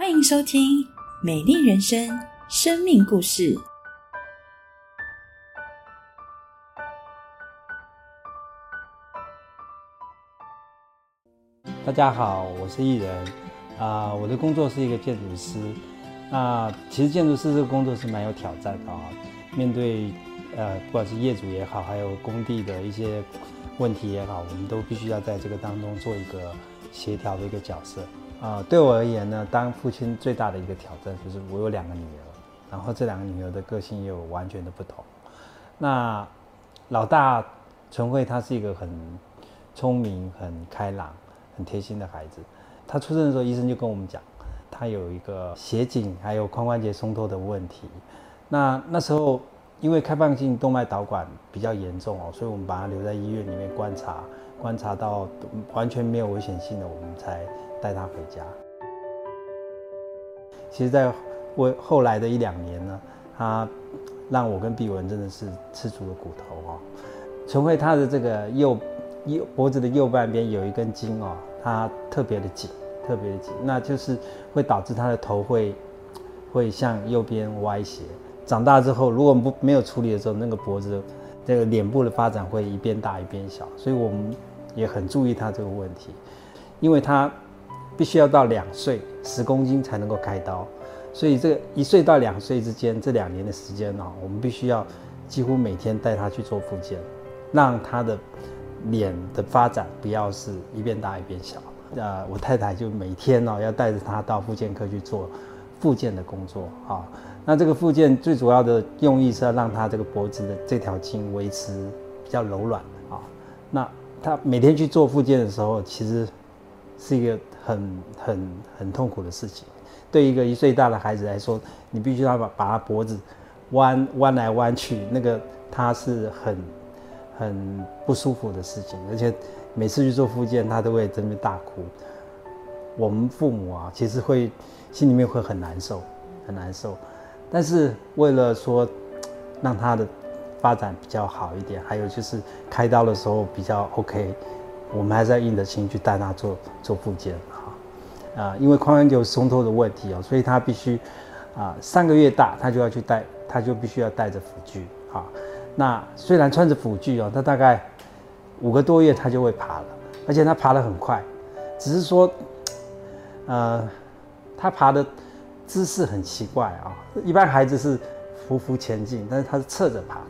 欢迎收听《美丽人生》生命故事。大家好，我是艺人啊、我的工作是一个建筑师。那其实建筑师这个工作是蛮有挑战的啊，面对呃不管是业主也好，还有工地的一些问题也好，我们都必须要在这个当中做一个协调的一个角色啊、对我而言呢，当父亲最大的一个挑战就是我有两个女儿，然后这两个女儿的个性也有完全的不同。那老大纯慧，她是一个很聪明、很开朗、很贴心的孩子。他出生的时候，医生就跟我们讲，他有一个斜颈还有髋关节松脱的问题。那那时候因为开放性动脉导管比较严重哦，所以我们把她留在医院里面观察，观察到完全没有危险性的，我们才带他回家。其实，在为后来的一两年呢，他让我跟碧文真的是吃足了骨头哦。纯慧他的这个右右脖子的右半边有一根筋哦，他特别的紧，特别的紧，那就是会导致他的头会会向右边歪斜。长大之后，如果不没有处理的时候，那个脖子这个脸部的发展会一边大一边小，所以我们也很注意他这个问题，因为他必须要到两岁十公斤才能够开刀，所以这个一岁到两岁之间这两年的时间呢、我们必须要几乎每天带他去做复健，让他的脸的发展不要是一边大一边小。呃，我太太就每天呢、要带着他到复健科去做复健的工作啊。那这个复健最主要的用意是要让他这个脖子的这条筋维持比较柔软啊。那他每天去做复健的时候，其实是一个很很很痛苦的事情。对一个一岁大的孩子来说，你必须要把把他脖子弯弯来弯去，那个他是很很不舒服的事情，而且每次去做复健，他都会在那边大哭。我们父母啊，其实会心里面会很难受，很难受。但是为了说让他的发展比较好一点，还有就是开刀的时候比较 OK，我们还是要硬着心去带他做做复健哈。啊、因为髋关节有松脱的问题哦，所以他必须啊、三个月大他就要去带，他就必须要带着辅具啊。那虽然穿着辅具哦，他大概五个多月他就会爬了，而且他爬得很快，只是说，呃，他爬的姿势很奇怪啊、一般孩子是匍匐前进，但是他是侧着爬的，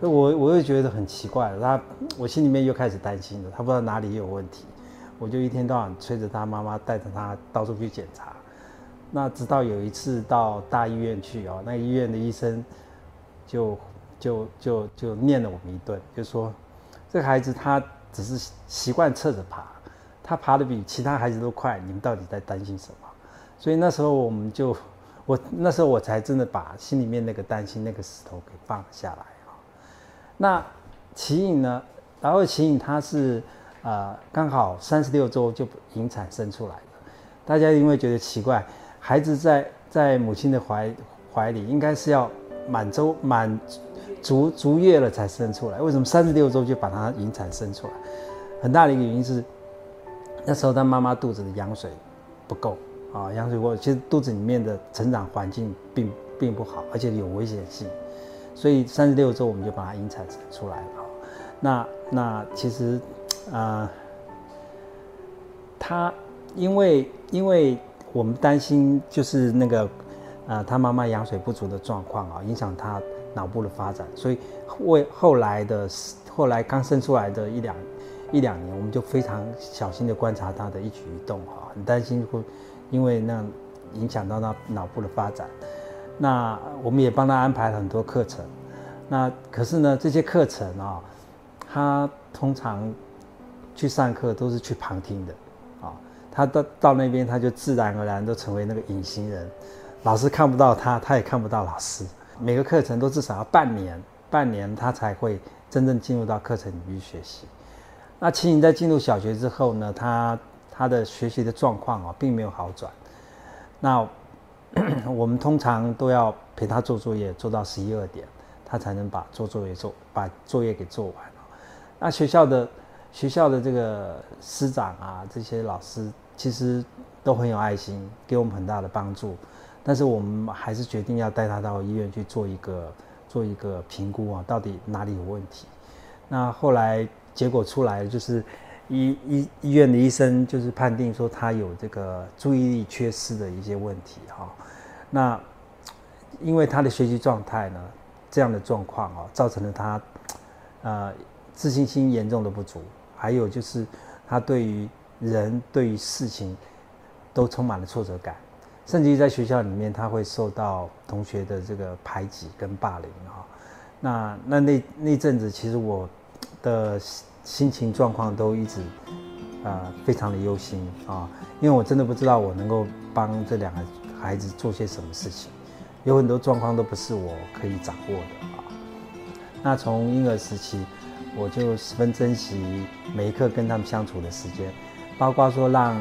所以我我又觉得很奇怪，他我心里面又开始担心了，他不知道哪里有问题，我就一天到晚催着他妈妈带着他到处去检查。那直到有一次到大医院去哦，那医院的医生就就就就念了我们一顿，就说这个孩子他只是习惯侧着爬，他爬的比其他孩子都快，你们到底在担心什么？所以那时候我们就，我那时候我才真的把心里面那个担心那个石头给放了下来。那奇颖呢？然后奇颖她是呃刚好三十六周就引产生出来的，大家因为觉得奇怪，孩子在在母亲的怀怀里应该是要满周满足足月了才生出来，为什么三十六周就把它引产生出来？很大的一个原因是那时候他妈妈肚子的羊水不够啊，羊水不够，其实肚子里面的成长环境并并不好，而且有危险性，所以三十六周我们就把它引产出来了。那那其实啊、呃他因为因为我们担心就是那个呃他妈妈羊水不足的状况啊，影响他脑部的发展，所以为后来的后来刚生出来的一两一两年，我们就非常小心的观察他的一举一动哈，很担心会因为那影响到他脑部的发展。那我们也帮他安排了很多课程，那可是呢，这些课程啊、他通常去上课都是去旁听的，啊，他到到那边他就自然而然都成为那个隐形人，老师看不到他，他也看不到老师。每个课程都至少要半年，半年他才会真正进入到课程里去学习。那秦颖在进入小学之后呢，他他的学习的状况啊，并没有好转。那 我们通常都要陪他做作业，做到十一二点，他才能把做作业做把作业给做完。那学校的学校的这个师长啊，这些老师其实都很有爱心，给我们很大的帮助。但是我们还是决定要带他到医院去做一个做一个评估啊，到底哪里有问题？那后来结果出来，就是医医医院的医生就是判定说他有这个注意力缺失的一些问题哈。那因为他的学习状态呢，这样的状况啊，造成了他呃自信心严重的不足，还有就是他对于人对于事情都充满了挫折感。甚至于在学校里面，他会受到同学的这个排挤跟霸凌啊。那那那那阵子，其实我的心情状况都一直呃非常的忧心啊，因为我真的不知道我能够帮这两个孩子做些什么事情，有很多状况都不是我可以掌握的啊。那从婴儿时期，我就十分珍惜每一刻跟他们相处的时间，包括说让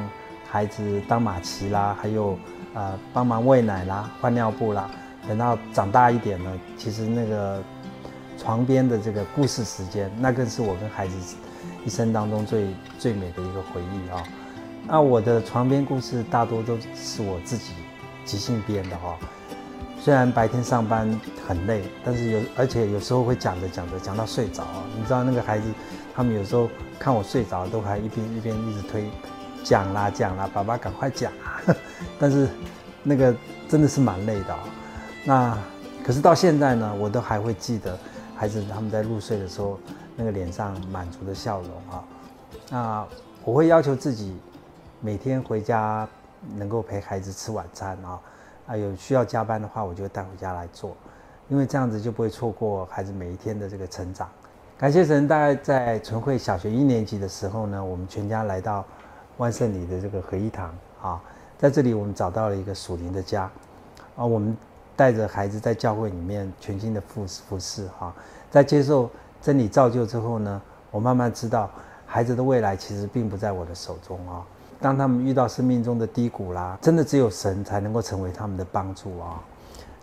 孩子当马骑啦，还有。呃，帮忙喂奶啦，换尿布啦。等到长大一点呢，其实那个床边的这个故事时间，那更是我跟孩子一生当中最最美的一个回忆啊。那我的床边故事大多都是我自己即兴编的哈。虽然白天上班很累，但是有而且有时候会讲着讲着讲到睡着。你知道那个孩子，他们有时候看我睡着，都还一边一边一直推。讲啦讲啦，爸爸赶快讲！但是那个真的是蛮累的。那可是到现在呢，我都还会记得孩子他们在入睡的时候那个脸上满足的笑容啊。那我会要求自己每天回家能够陪孩子吃晚餐啊。啊，有需要加班的话，我就带回家来做，因为这样子就不会错过孩子每一天的这个成长。感谢神，大概在纯慧小学一年级的时候呢，我们全家来到。万圣里的这个合一堂啊，在这里我们找到了一个属灵的家啊。我们带着孩子在教会里面全新的服服侍哈，在接受真理造就之后呢，我慢慢知道孩子的未来其实并不在我的手中啊。当他们遇到生命中的低谷啦，真的只有神才能够成为他们的帮助啊。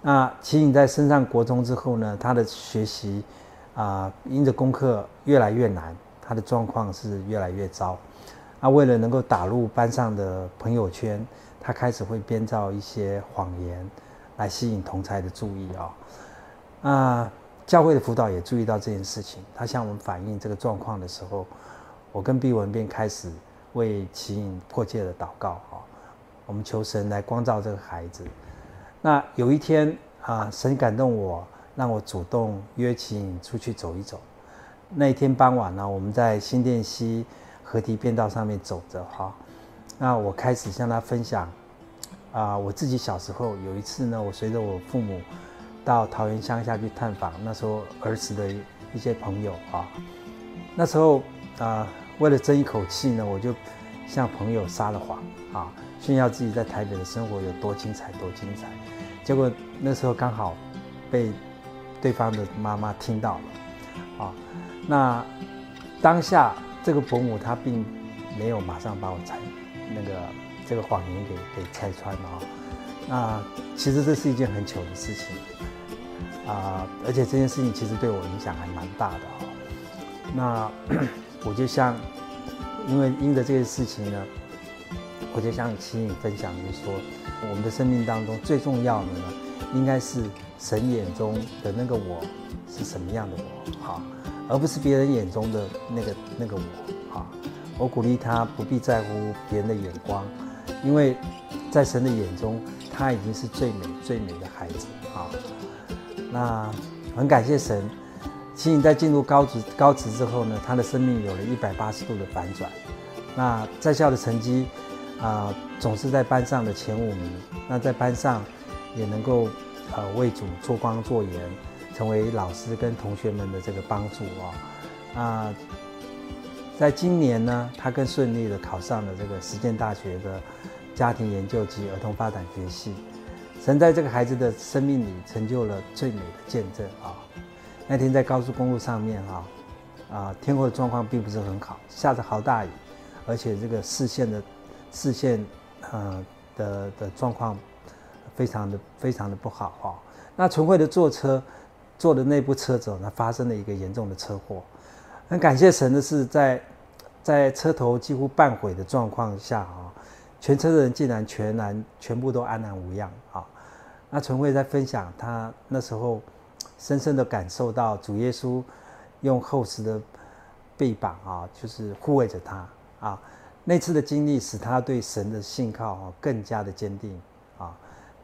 那齐颖在升上国中之后呢，他的学习啊，因着功课越来越难，他的状况是越来越糟。那为了能够打入班上的朋友圈，他开始会编造一些谎言，来吸引同才的注意啊。啊，教会的辅导也注意到这件事情，他向我们反映这个状况的时候，我跟毕文便开始为奇颖迫切的祷告啊。我们求神来光照这个孩子。那有一天啊，神感动我，让我主动约奇颖出去走一走。那一天傍晚呢，我们在新店溪。河堤便道上面走着哈，那我开始向他分享啊，我自己小时候有一次呢，我随着我父母到桃园乡下去探访，那时候儿时的一些朋友啊，那时候啊，为了争一口气呢，我就向朋友撒了谎啊，炫耀自己在台北的生活有多精彩多精彩，结果那时候刚好被对方的妈妈听到了啊，那当下。这个伯母她并没有马上把我拆那个这个谎言给给拆穿啊，那其实这是一件很糗的事情啊，而且这件事情其实对我影响还蛮大的啊。那我就像因为因着这件事情呢，我就向齐颖分享，就是说我们的生命当中最重要的呢，应该是神眼中的那个我是什么样的我好。而不是别人眼中的那个那个我啊！我鼓励他不必在乎别人的眼光，因为在神的眼中，他已经是最美最美的孩子啊！那很感谢神，其实在进入高职高职之后呢，他的生命有了一百八十度的反转。那在校的成绩啊，总是在班上的前五名。那在班上也能够呃为主做光做盐。成为老师跟同学们的这个帮助啊，啊，在今年呢，他更顺利的考上了这个实践大学的家庭研究及儿童发展学系。神在这个孩子的生命里成就了最美的见证啊！那天在高速公路上面啊，啊，天候的状况并不是很好，下着好大雨，而且这个视线的视线呃的的状况非常的非常的不好啊。那纯慧的坐车。坐的那部车子呢，发生了一个严重的车祸。很感谢神的是，在在车头几乎半毁的状况下啊，全车的人竟然全然全部都安然无恙啊。那纯慧在分享他那时候深深的感受到主耶稣用厚实的臂膀啊，就是护卫着他啊。那次的经历使他对神的信靠啊更加的坚定啊。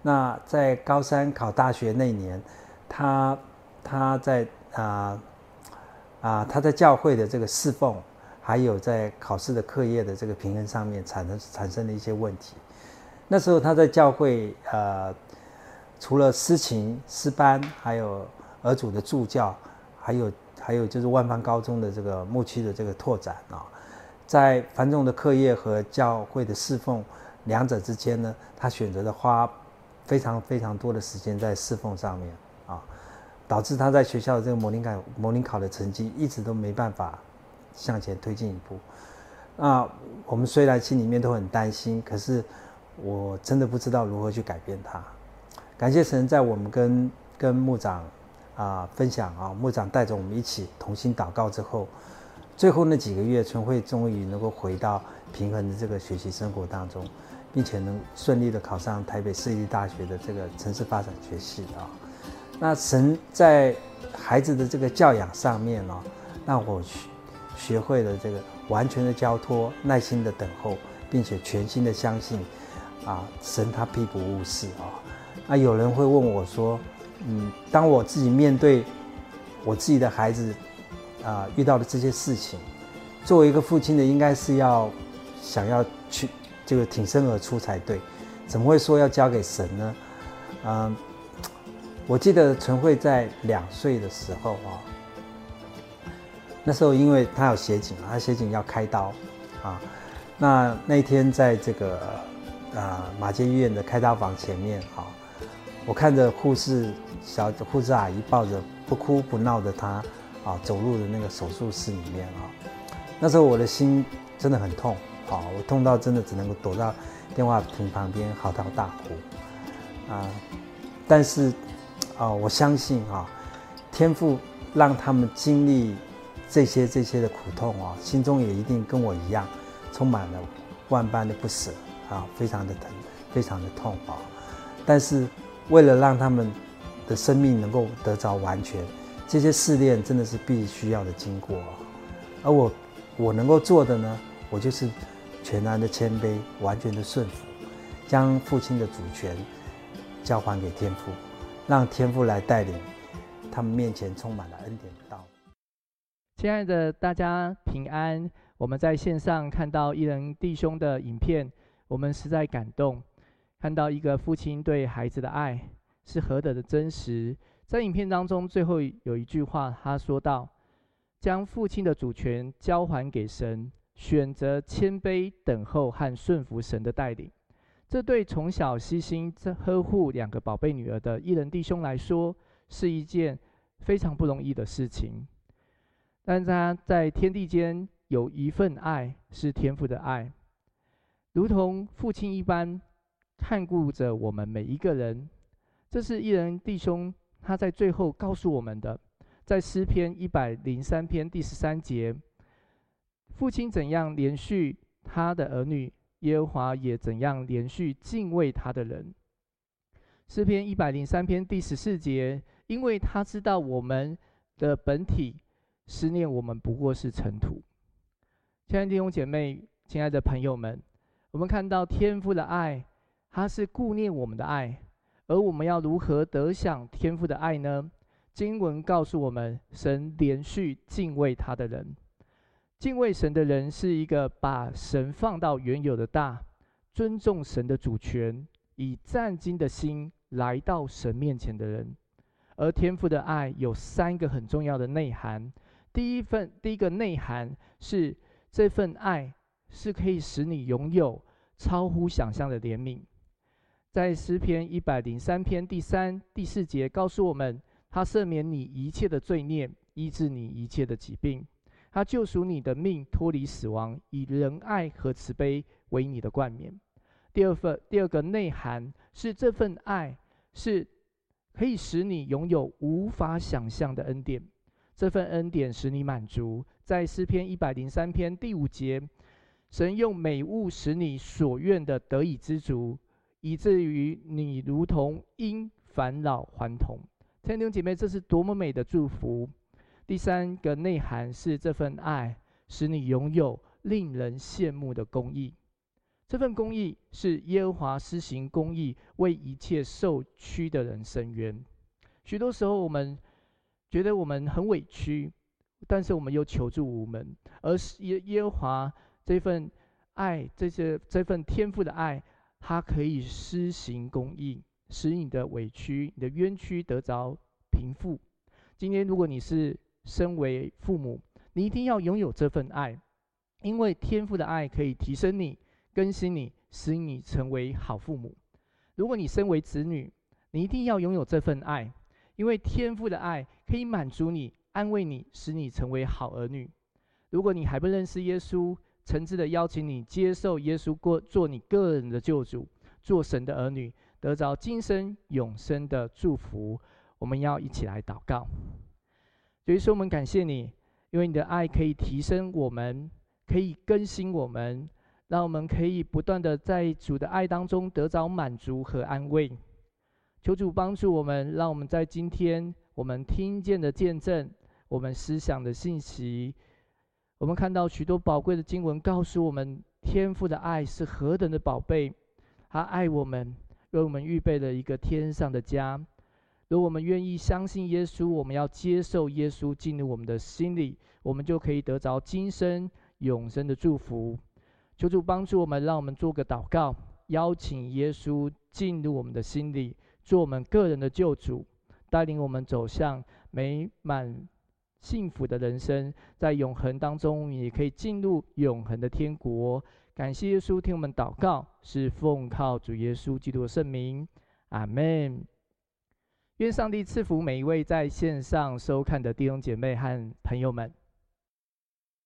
那在高三考大学那年，他他在啊。啊，他在教会的这个侍奉，还有在考试的课业的这个平衡上面产生产生了一些问题。那时候他在教会，呃，除了诗情诗班，还有儿主的助教，还有还有就是万方高中的这个牧区的这个拓展啊，在繁重的课业和教会的侍奉两者之间呢，他选择了花非常非常多的时间在侍奉上面啊。导致他在学校的这个模拟考模拟考的成绩一直都没办法向前推进一步。那我们虽然心里面都很担心，可是我真的不知道如何去改变他。感谢神，在我们跟跟牧长啊分享啊，牧长带着我们一起同心祷告之后，最后那几个月，春慧终于能够回到平衡的这个学习生活当中，并且能顺利的考上台北市立大学的这个城市发展学系啊。那神在孩子的这个教养上面呢，让我学学会了这个完全的交托、耐心的等候，并且全心的相信，啊，神他必不误事啊。那有人会问我说，嗯，当我自己面对我自己的孩子啊遇到的这些事情，作为一个父亲的，应该是要想要去这个挺身而出才对，怎么会说要交给神呢？嗯。我记得陈慧在两岁的时候啊，那时候因为他有斜颈，他斜颈要开刀啊。那那天在这个啊马街医院的开刀房前面啊，我看着护士小护士阿姨抱着不哭不闹的他啊走入了那个手术室里面啊。那时候我的心真的很痛啊，我痛到真的只能够躲到电话亭旁边嚎啕大哭啊，但是。啊，我相信啊，天父让他们经历这些这些的苦痛啊，心中也一定跟我一样，充满了万般的不舍啊，非常的疼，非常的痛啊。但是为了让他们的生命能够得着完全，这些试炼真的是必须要的经过。而我我能够做的呢，我就是全然的谦卑，完全的顺服，将父亲的主权交还给天父。让天父来带领，他们面前充满了恩典的道。亲爱的大家平安，我们在线上看到一人弟兄的影片，我们实在感动，看到一个父亲对孩子的爱是何等的真实。在影片当中，最后有一句话，他说道：“将父亲的主权交还给神，选择谦卑等候和顺服神的带领。”这对从小悉心呵护两个宝贝女儿的伊人弟兄来说，是一件非常不容易的事情。但他在天地间有一份爱，是天父的爱，如同父亲一般看顾着我们每一个人。这是一人弟兄他在最后告诉我们的，在诗篇一百零三篇第十三节，父亲怎样连续他的儿女。耶和华也怎样连续敬畏他的人。诗篇一百零三篇第十四节，因为他知道我们的本体，思念我们不过是尘土。亲爱的弟兄姐妹，亲爱的朋友们，我们看到天父的爱，他是顾念我们的爱，而我们要如何得享天父的爱呢？经文告诉我们，神连续敬畏他的人。敬畏神的人是一个把神放到原有的大，尊重神的主权，以战兢的心来到神面前的人。而天父的爱有三个很重要的内涵。第一份，第一个内涵是这份爱是可以使你拥有超乎想象的怜悯。在诗篇一百零三篇第三、第四节告诉我们，他赦免你一切的罪孽，医治你一切的疾病。他救赎你的命，脱离死亡，以仁爱和慈悲为你的冠冕。第二份，第二个内涵是这份爱是可以使你拥有无法想象的恩典。这份恩典使你满足。在诗篇一百零三篇第五节，神用美物使你所愿的得以知足，以至于你如同因返老还童。弟兄姐妹，这是多么美的祝福！第三个内涵是这份爱使你拥有令人羡慕的公义。这份公义是耶和华施行公义，为一切受屈的人伸冤。许多时候，我们觉得我们很委屈，但是我们又求助无门。而是耶耶和华这份爱，这些这份天赋的爱，它可以施行公义，使你的委屈、你的冤屈得着平复。今天，如果你是身为父母，你一定要拥有这份爱，因为天赋的爱可以提升你、更新你，使你成为好父母。如果你身为子女，你一定要拥有这份爱。因为天赋的爱可以满足你、安慰你，使你成为好儿女。如果你还不认识耶稣，诚挚的邀请你接受耶稣过做你个人的救主，做神的儿女，得着今生永生的祝福。我们要一起来祷告。所以说，我们感谢你，因为你的爱可以提升我们，可以更新我们，让我们可以不断的在主的爱当中得着满足和安慰。求主帮助我们，让我们在今天我们听见的见证，我们思想的信息，我们看到许多宝贵的经文，告诉我们天父的爱是何等的宝贝。他爱我们，为我们预备了一个天上的家。如果我们愿意相信耶稣，我们要接受耶稣进入我们的心里，我们就可以得着今生永生的祝福。求主帮助我们，让我们做个祷告，邀请耶稣进入我们的心里。做我们个人的救主，带领我们走向美满幸福的人生，在永恒当中也可以进入永恒的天国。感谢耶稣听我们祷告，是奉靠主耶稣基督的圣名，阿门。愿上帝赐福每一位在线上收看的弟兄姐妹和朋友们。